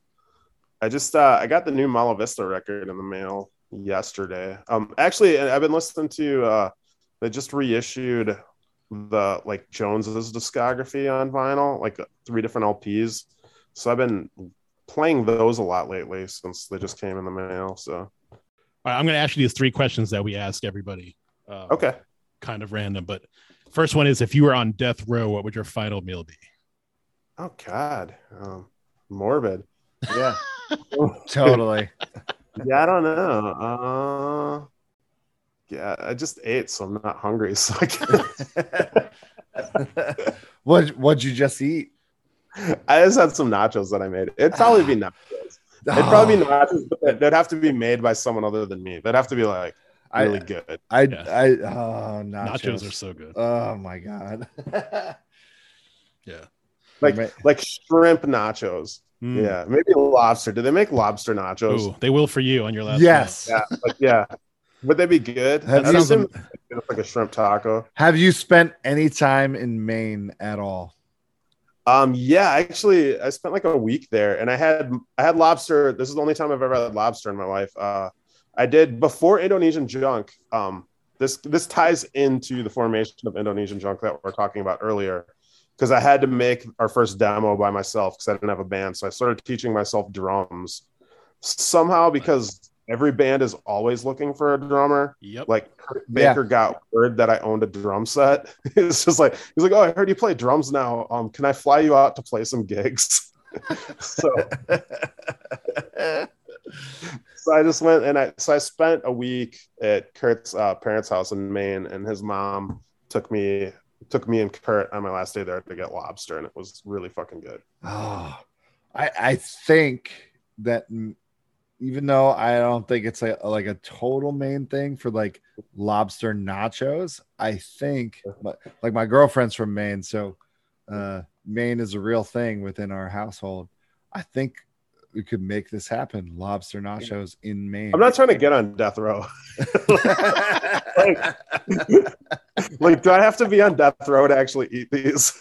Speaker 5: I just uh, I got the new Malo Vista record in the mail yesterday. Um, actually, I've been listening to uh, they just reissued the like Jones's discography on vinyl, like three different LPs. So I've been playing those a lot lately since they just came in the mail. So
Speaker 2: All right, I'm going to ask you these three questions that we ask everybody. Um,
Speaker 5: okay,
Speaker 2: Kind of random, but first one is if you were on death row, what would your final meal be?
Speaker 5: oh God, um, morbid.
Speaker 4: Yeah, totally.
Speaker 5: Yeah, I don't know. Uh, yeah, I just ate, so I'm not hungry. So I, can't-
Speaker 4: what what'd you just eat?
Speaker 5: I just had some nachos that I made. It'd probably be nachos. It'd probably be nachos, but they'd have to be made by someone other than me. They'd have to be like really
Speaker 4: I
Speaker 5: good.
Speaker 4: I
Speaker 2: Yeah.
Speaker 4: I oh nachos.
Speaker 2: Nachos are so good.
Speaker 4: Oh my god.
Speaker 2: Yeah.
Speaker 5: Like
Speaker 4: Ma-
Speaker 5: like shrimp nachos.
Speaker 2: Mm.
Speaker 5: Yeah, maybe lobster. Do they make lobster nachos?
Speaker 2: Ooh, they will for you on your last.
Speaker 4: yes.
Speaker 5: Yeah, like, yeah. Would they be good?
Speaker 4: Have
Speaker 5: I
Speaker 4: you-
Speaker 5: assume like a shrimp taco.
Speaker 4: Have you spent any time in Maine at all?
Speaker 5: Um, yeah, actually, I spent like a week there, and I had I had lobster. This is the only time I've ever had lobster in my life. Uh, I did before Indonesian junk. Um, this this ties into the formation of Indonesian junk that we are talking about earlier, because I had to make our first demo by myself because I didn't have a band. So I started teaching myself drums. Somehow, because every band is always looking for a drummer,
Speaker 2: Yep.
Speaker 5: like Kurt
Speaker 4: Yeah.
Speaker 5: Baker got word that I owned a drum set. it's just like he's like, "Oh, I heard you play drums now. Um, can I fly you out to play some gigs?" so, so I just went and I so I spent a week at Kurt's uh, parents' house in Maine, and his mom took me took me and Kurt on my last day there to get lobster, and it was really fucking good.
Speaker 4: Oh, I I think that m- even though I don't think it's a, like a total main thing for like lobster nachos, I think like my girlfriend's from Maine, so uh Maine is a real thing within our household. I think we could make this happen. Lobster nachos in Maine.
Speaker 5: I'm not trying to get on death row. like, like, do I have to be on death row to actually eat these?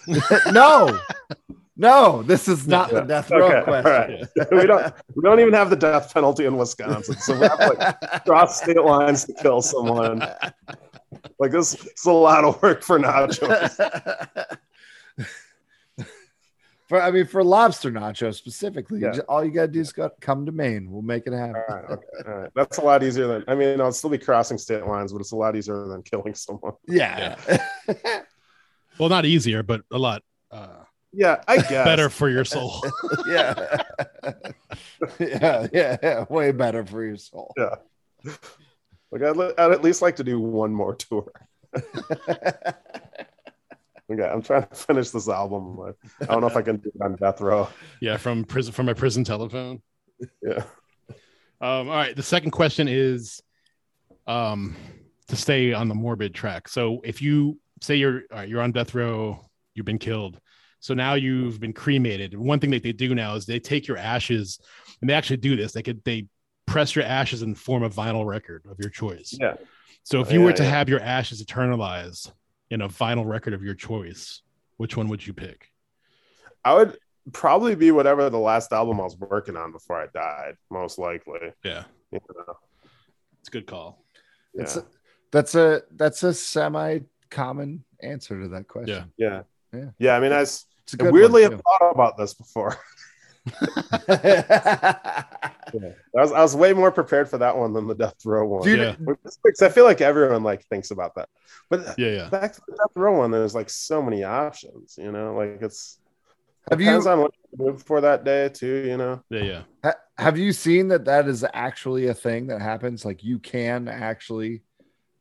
Speaker 4: no, no, this is not the death row
Speaker 5: Okay,
Speaker 4: question.
Speaker 5: right. we don't we don't even have the death penalty in Wisconsin, so we have to like cross state lines to kill someone. Like this, it's a lot of work for nachos.
Speaker 4: for I mean, for lobster nachos specifically,
Speaker 5: Yeah.
Speaker 4: ju- all you gotta do is go, come to Maine. We'll make it happen.
Speaker 5: All right, okay, all right. That's a lot easier than I mean, I'll still be crossing state lines, but it's a lot easier than killing someone.
Speaker 4: Yeah.
Speaker 2: Well, not easier, but a lot uh,
Speaker 5: Yeah, I guess
Speaker 2: better for your soul.
Speaker 4: yeah. yeah. Yeah. Yeah. Way better for your soul.
Speaker 5: Yeah. Like I'd, I'd at least like to do one more tour. Okay, I'm trying to finish this album. But I don't know if I can do it on death row.
Speaker 2: yeah, from prison from my prison telephone.
Speaker 5: Yeah.
Speaker 2: Um, all right. The second question is um, to stay on the morbid track. So if you say you're all right, you're on death row, you've been killed. So now you've been cremated. One thing that they do now is they take your ashes and they actually do this. They could they press your ashes and form a vinyl record of your choice.
Speaker 5: Yeah.
Speaker 2: So if oh, you
Speaker 5: Yeah,
Speaker 2: were to
Speaker 5: yeah.
Speaker 2: have your ashes eternalized in a vinyl record of your choice, which one would you pick?
Speaker 5: I would probably be whatever the last album I was working on before I died, most likely.
Speaker 2: Yeah,
Speaker 5: You know?
Speaker 2: it's a good call.
Speaker 5: Yeah.
Speaker 4: It's a, that's a that's a semi common answer to that question.
Speaker 5: yeah.
Speaker 4: Yeah.
Speaker 5: Yeah. Yeah. I mean, I, s-
Speaker 4: It's a
Speaker 5: I
Speaker 4: good
Speaker 5: weirdly
Speaker 4: one,
Speaker 5: have thought about this before.
Speaker 4: too.
Speaker 5: I was, I was way more prepared for that one than the death row one.
Speaker 4: Dude,
Speaker 2: Yeah.
Speaker 5: Because I feel like everyone like thinks about that. But
Speaker 2: Yeah, yeah.
Speaker 5: back to the death row one, there's like so many options, you know, like it's
Speaker 4: Have
Speaker 5: depends
Speaker 4: you
Speaker 5: on what you move for that day too, you know.
Speaker 2: Yeah, yeah.
Speaker 4: ha- have you seen that that is actually a thing that happens? Like you can actually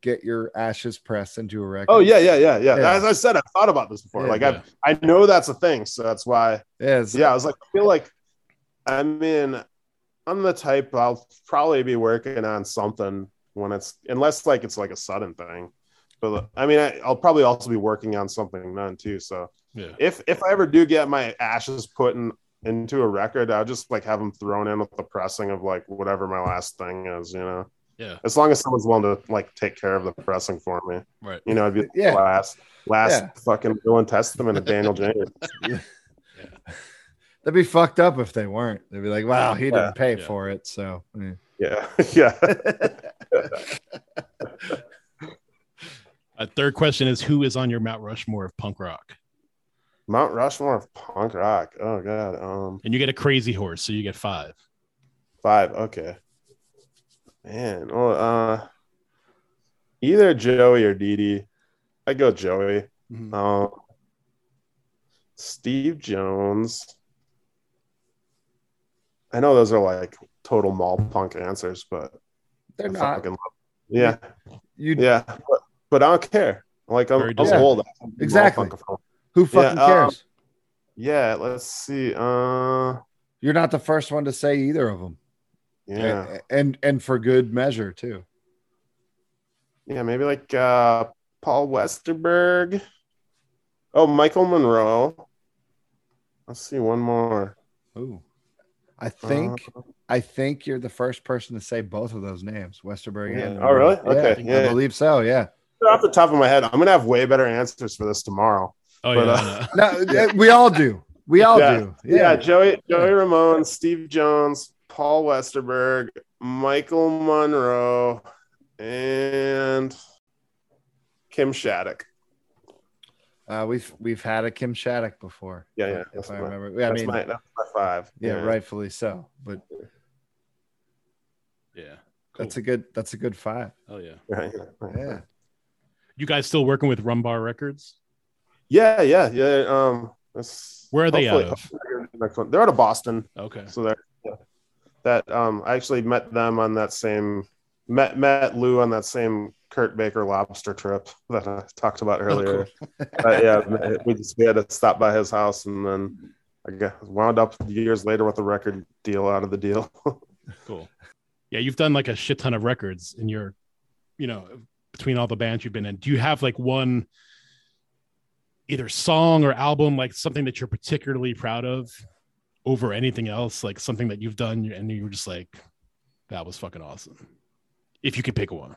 Speaker 4: get your ashes pressed into a record.
Speaker 5: Oh yeah, yeah, yeah, yeah.
Speaker 4: Yeah.
Speaker 5: As I said, I've thought about this before.
Speaker 4: Yeah.
Speaker 5: like
Speaker 2: Yeah.
Speaker 5: I, I know that's a thing, so that's why.
Speaker 4: yeah,
Speaker 5: Yeah, I was like, I feel like, I mean, I'm the type I'll probably be working on something when it's unless like it's like a sudden thing. But I mean, I, I'll probably also be working on something then too. So
Speaker 2: Yeah.
Speaker 5: if if I ever do get my ashes put in into a record, I'll just like have them thrown in with the pressing of like whatever my last thing is, you know.
Speaker 2: Yeah.
Speaker 5: As long as someone's willing to like take care of the pressing for me,
Speaker 2: Right.
Speaker 5: you know, I'd be the
Speaker 4: Yeah.
Speaker 5: last last
Speaker 4: Yeah.
Speaker 5: fucking Will and Testament of Daniel James.
Speaker 4: That'd be fucked up if they weren't. They'd be like, "Wow, he didn't pay
Speaker 2: Yeah.
Speaker 4: for it." So, yeah.
Speaker 5: Yeah, yeah.
Speaker 2: Uh, third question is who is on your Mount Rushmore of punk rock?
Speaker 5: Mount Rushmore of punk rock. Oh god. Um,
Speaker 2: And you get a crazy horse, so you get five.
Speaker 5: five. Okay. Man. Well, uh, either Joey or Dee Dee. I go Joey.
Speaker 2: Mhm.
Speaker 5: Um, Steve Jones. I know those are like total mall punk answers, but
Speaker 4: they're
Speaker 5: I
Speaker 4: not.
Speaker 5: fucking love- Yeah,
Speaker 4: You
Speaker 5: yeah, but, but I don't care. Like I'm, I'm
Speaker 2: deserved.
Speaker 5: old.
Speaker 4: Exactly.
Speaker 5: Mall punk.
Speaker 4: who fucking
Speaker 5: Yeah, um,
Speaker 4: cares?
Speaker 5: Yeah, let's see. Uh,
Speaker 4: You're not the first one to say either of them.
Speaker 5: Yeah,
Speaker 4: and and for good measure too.
Speaker 5: yeah, maybe like uh, Paul Westerberg. Oh, Michael Monroe. Let's see one more.
Speaker 4: Ooh, I think
Speaker 5: Uh,
Speaker 4: I think you're the first person to say both of those names, Westerberg.
Speaker 5: Yeah.
Speaker 4: and
Speaker 5: Oh, really?
Speaker 4: Yeah,
Speaker 5: Okay,
Speaker 4: I
Speaker 5: yeah.
Speaker 4: believe so. Yeah.
Speaker 5: off the top of my head, I'm gonna have way better answers for this tomorrow.
Speaker 2: Oh
Speaker 5: But,
Speaker 2: yeah.
Speaker 5: uh,
Speaker 2: I know.
Speaker 4: No, we all do. We all
Speaker 5: Yeah.
Speaker 4: do.
Speaker 5: Yeah, Joey, Joey Ramone, Steve Jones, Paul Westerberg, Michael Monroe, and Kim Shattuck.
Speaker 4: Uh, we've we've had a Kim Shattuck before.
Speaker 5: Yeah, yeah,
Speaker 4: If
Speaker 5: that's
Speaker 4: I
Speaker 5: my-
Speaker 4: remember. Yeah, I mean,
Speaker 5: my that's my five.
Speaker 4: yeah, rightfully so. But
Speaker 2: Yeah.
Speaker 4: that's a good that's a good five.
Speaker 2: Oh yeah.
Speaker 5: Right,
Speaker 4: Yeah.
Speaker 2: You guys still working with Rumbar Records?
Speaker 5: yeah, yeah, yeah. Um, that's
Speaker 2: Where are they out
Speaker 5: hopefully- Next one, they're out of Boston,
Speaker 2: Okay.
Speaker 5: so they're yeah. That. Um, I actually met them on that same met met Lou on that same Kurt Baker lobster trip that I talked about earlier. But yeah, we just we had to stop by his house, and then I got wound up years later with a record deal out of the deal.
Speaker 2: Cool. Yeah, you've done like a shit ton of records in your, you know, between all the bands you've been in. Do you have like one either song or album, like something that you're particularly proud of over anything else? Like something that you've done and you were just like, that was fucking awesome. If you could pick one.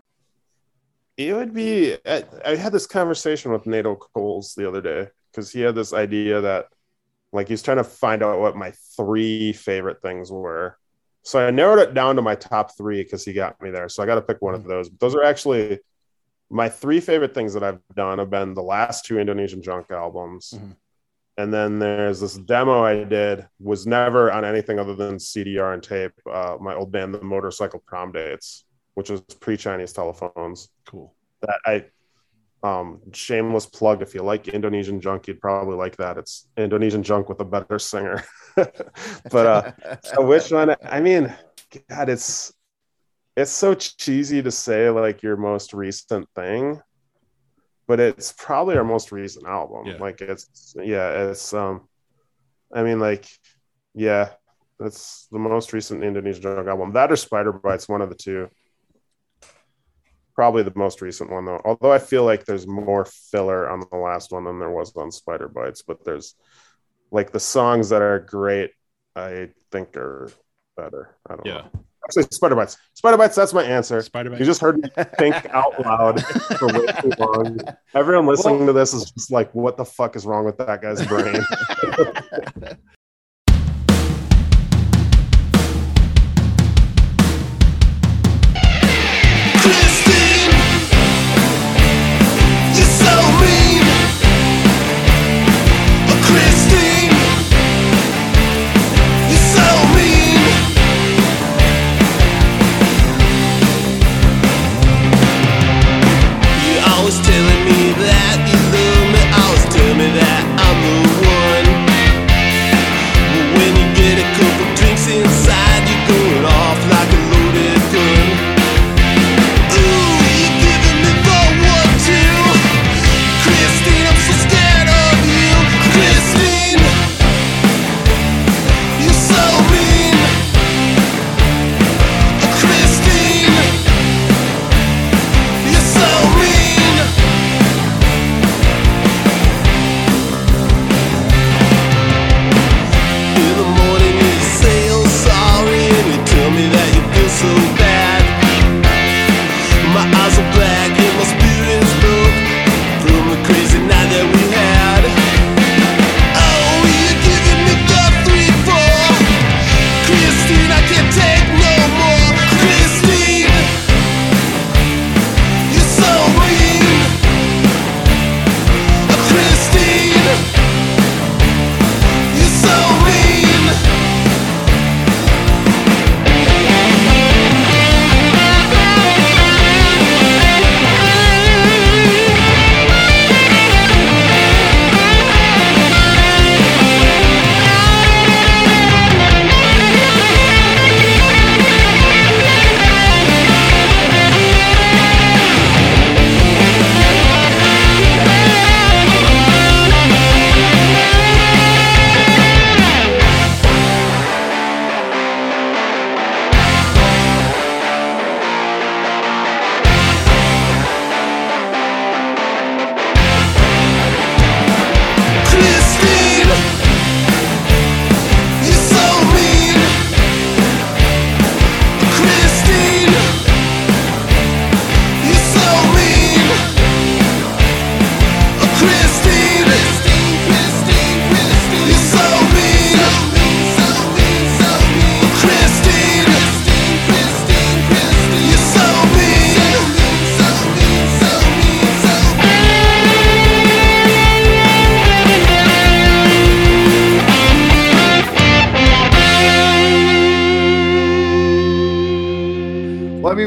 Speaker 5: it would be. I, I had this conversation with Nato Coles the other day because he had this idea that, like, he's trying to find out what my three favorite things were. So I narrowed it down to my top three because he got me there. So I got to pick one of those. Those are actually my three favorite things that I've done have been the last two Indonesian Junk albums.
Speaker 2: Mhm.
Speaker 5: And then there's this demo I did was never on anything other than CDR and tape. Uh, my old band, the Motorcycle Prom Dates, which was pre-Chinese telephones
Speaker 2: Cool.
Speaker 5: that I um shameless plug if you like Indonesian junk you'd probably like that it's Indonesian junk with a better singer but uh so which one I mean god it's it's so cheesy to say like your most recent thing but it's probably our most recent album
Speaker 2: Yeah.
Speaker 5: like it's yeah it's um I mean like yeah it's the most recent Indonesian drug album that or Spider Bites one of the two Probably the most recent one though. Although I feel like there's more filler on the last one than there was on Spider Bites, but there's like the songs that are great, I think are better. I don't
Speaker 2: Yeah.
Speaker 5: know. Actually, Spider Bites. Spider Bites, that's my answer.
Speaker 2: Spider
Speaker 5: You just heard me think out loud for way too long. Everyone listening to this is just like, what the fuck is wrong with that guy's brain?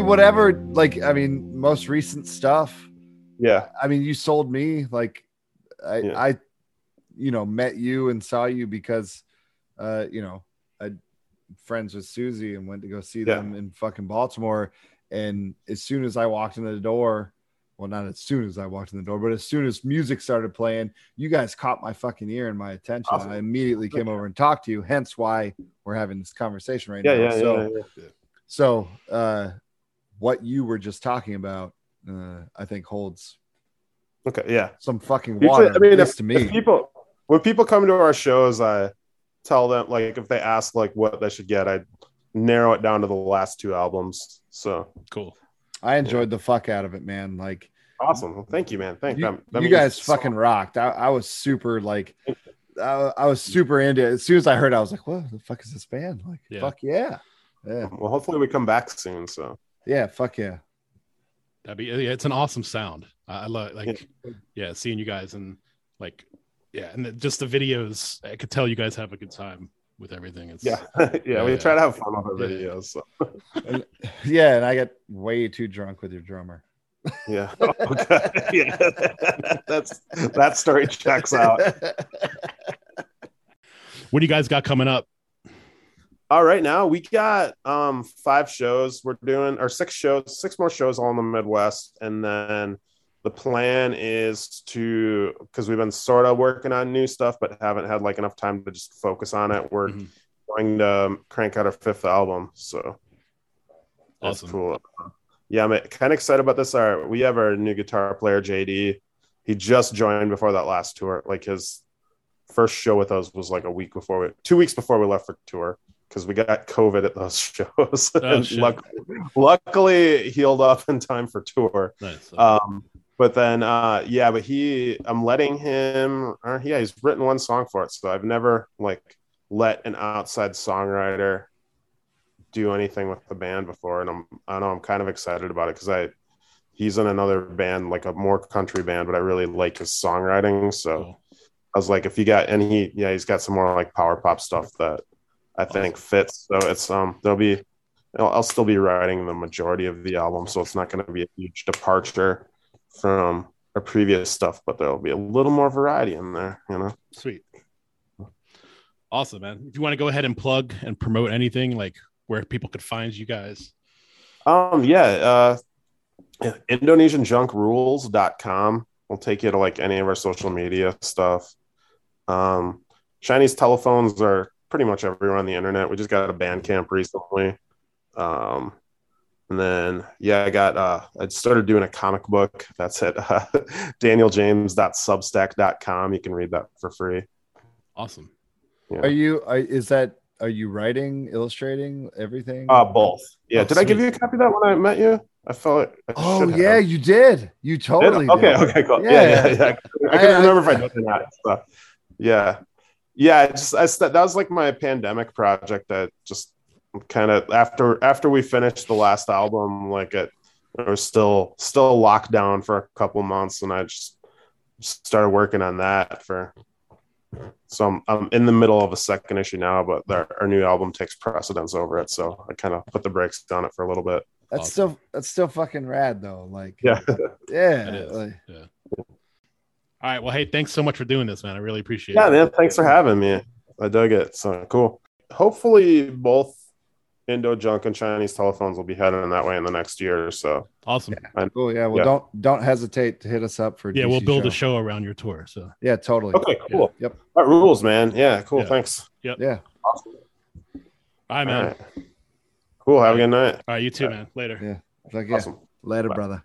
Speaker 4: whatever. Like, I mean, most recent stuff.
Speaker 5: Yeah.
Speaker 4: I mean, you sold me. Like, I,
Speaker 5: Yeah.
Speaker 4: I, you know, met you and saw you because, uh, you know, I friends with Suzi and went to go see
Speaker 5: Yeah.
Speaker 4: them in fucking Baltimore. And as soon as I walked in the door, well, not as soon as I walked in the door, but as soon as music started playing, you guys caught my fucking ear and my attention.
Speaker 5: Awesome.
Speaker 4: I immediately came over and talked to you. Hence why we're having this conversation right
Speaker 5: Yeah.
Speaker 4: now.
Speaker 5: Yeah.
Speaker 4: so,
Speaker 5: yeah, yeah.
Speaker 4: so, uh, what you were just talking about, uh, I think holds
Speaker 5: Okay. Yeah.
Speaker 4: some fucking
Speaker 5: Usually-
Speaker 4: water.
Speaker 5: I mean, if,
Speaker 4: to
Speaker 5: if
Speaker 4: me.
Speaker 5: people when people come to our shows, I tell them like if they ask like what they should get, I narrow it down to the last two albums. So
Speaker 2: Cool.
Speaker 4: I enjoyed the fuck out of it, man. Like
Speaker 5: awesome. Well, thank you, man. Thank
Speaker 4: you,
Speaker 5: that- that
Speaker 4: you
Speaker 5: means
Speaker 4: guys
Speaker 5: so
Speaker 4: fucking rocked. I, I was super like, I, I was super into it. As soon as I heard, it, I was like, "What the fuck is this band?" Like,
Speaker 2: Yeah.
Speaker 4: fuck yeah, yeah,
Speaker 5: Well, hopefully we come back soon. So
Speaker 4: yeah, fuck yeah.
Speaker 2: That'd be yeah, it's an awesome sound. I, I love like yeah, seeing you guys and like yeah, and the, just the videos. I could tell you guys have a good time with everything. It's
Speaker 5: yeah, yeah, we
Speaker 2: Yeah.
Speaker 5: try to have fun our
Speaker 2: Yeah.
Speaker 5: videos. So.
Speaker 4: Yeah, and I got way too drunk with your drummer.
Speaker 5: Yeah. Okay. yeah. That's that story checks out.
Speaker 2: What do you guys got coming up?
Speaker 5: All right, now we got um five shows we're doing, or six shows, six more shows all in the Midwest, and then the plan is to because we've been sort of working on new stuff, but haven't had like enough time to just focus on it. We're
Speaker 2: Mhm.
Speaker 5: going to crank out our fifth album, so that's
Speaker 2: Awesome.
Speaker 5: cool. Yeah, I'm kind of excited about this. Our we have our new guitar player JD. He just joined before that last tour. Like his first show with us was like a week before we, two weeks before we left for tour because we got COVID at those shows.
Speaker 2: Oh,
Speaker 5: And
Speaker 2: shit.
Speaker 5: luck- luckily, healed up in time for tour.
Speaker 2: Nice.
Speaker 5: Um, but then, uh, yeah, but he, I'm letting him, or yeah, he's written one song for it. So I've never like let an outside songwriter do anything with the band before. And I'm, I know I'm kind of excited about it because I, he's in another band, like a more country band, but I really like his songwriting. So
Speaker 2: Cool.
Speaker 5: I was like, if you got, and he, yeah, he's got some more like power pop stuff that I think fits. So it's, um, there'll be, I'll, I'll still be writing the majority of the album. So it's not going to be a huge departure from our previous stuff, but there'll be a little more variety in there, you know?
Speaker 2: Sweet. Awesome, man. If you want to go ahead and plug and promote anything, like where people could find you guys.
Speaker 5: Um, yeah, uh, IndonesianJunkRules.com will take you to like any of our social media stuff. Um, Chinese telephones are pretty much everywhere on the internet. We just got a Bandcamp recently. Um, and then, yeah, I got, uh, I started doing a comic book. That's at uh, danieljames.substack.com. You can read that for free.
Speaker 2: Awesome.
Speaker 5: Yeah.
Speaker 4: Are you? Are, is that? Are you writing, illustrating, everything?
Speaker 5: Uh, both. Yeah.
Speaker 2: Oh,
Speaker 5: Did I give you a copy of that when I met you? I felt it. I
Speaker 4: oh
Speaker 5: should have.
Speaker 4: yeah, you did. You
Speaker 5: Did?
Speaker 4: totally.
Speaker 5: Okay.
Speaker 4: did.
Speaker 5: Okay. Cool.
Speaker 4: Yeah,
Speaker 5: Yeah. Yeah.
Speaker 4: yeah.
Speaker 5: yeah. I
Speaker 4: I-
Speaker 5: can
Speaker 4: I-
Speaker 5: remember if I did or not. So, yeah. Yeah. Just I st- that was like my pandemic project. That just kind of after after we finished the last album, like it, it was still still locked down for a couple months, and I just started working on that for. So I'm, I'm in the middle of a second issue now, but our, our new album takes precedence over it. So I kind of put the brakes on it for a little bit.
Speaker 4: That's
Speaker 2: Awesome.
Speaker 4: still that's still fucking rad though. Like
Speaker 5: Yeah.
Speaker 4: yeah. Like-
Speaker 2: Yeah. All right. Well, hey, thanks so much for doing this, man. I really appreciate
Speaker 5: Yeah,
Speaker 2: it.
Speaker 5: Yeah, man. Thanks for having me. I dug it. So cool. Hopefully, both Indo Junk and Chinese telephones will be heading that way in the next year or so.
Speaker 2: Awesome.
Speaker 4: Cool. Yeah. Well,
Speaker 5: Yeah.
Speaker 4: don't don't hesitate to hit us up for.
Speaker 2: Yeah, we'll
Speaker 4: DC
Speaker 2: build a show around your tour. So
Speaker 4: Yeah, totally.
Speaker 5: Okay, cool.
Speaker 4: Yep.
Speaker 5: That rules, man. Yeah, cool.
Speaker 2: Yeah.
Speaker 5: Thanks.
Speaker 4: Yeah.
Speaker 5: Awesome.
Speaker 2: all right, man.
Speaker 5: All right. Cool. Have a good night.
Speaker 2: All right, you too, man. Later.
Speaker 4: Yeah. It's like yeah.
Speaker 5: Awesome.
Speaker 4: Later,
Speaker 5: Bye.
Speaker 4: brother.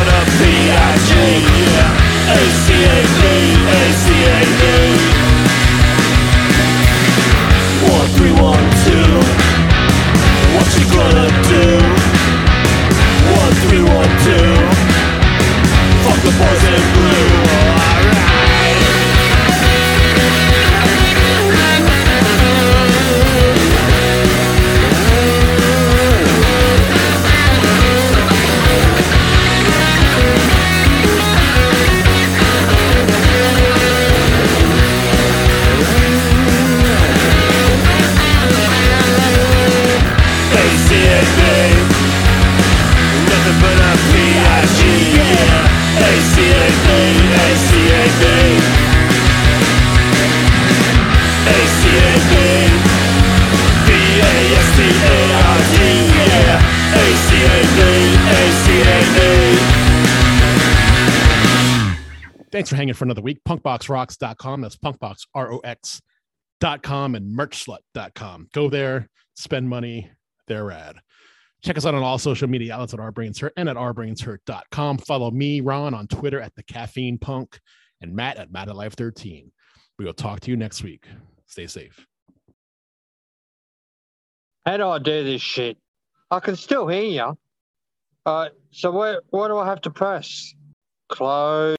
Speaker 2: Punkboxrocks.com. That's punkboxrox.com and merchslut.com. Go there, spend money. They're rad. Check us out on all social media outlets at Our Brains Hurt and at ourbrainshurt.com. Follow me, Ron, on Twitter at the Caffeine Punk and Matt at Matt at Life 13. We will talk to you next week. Stay safe.
Speaker 6: How do I do this shit? I can still hear you. Uh, so what, what do I have to press? Close.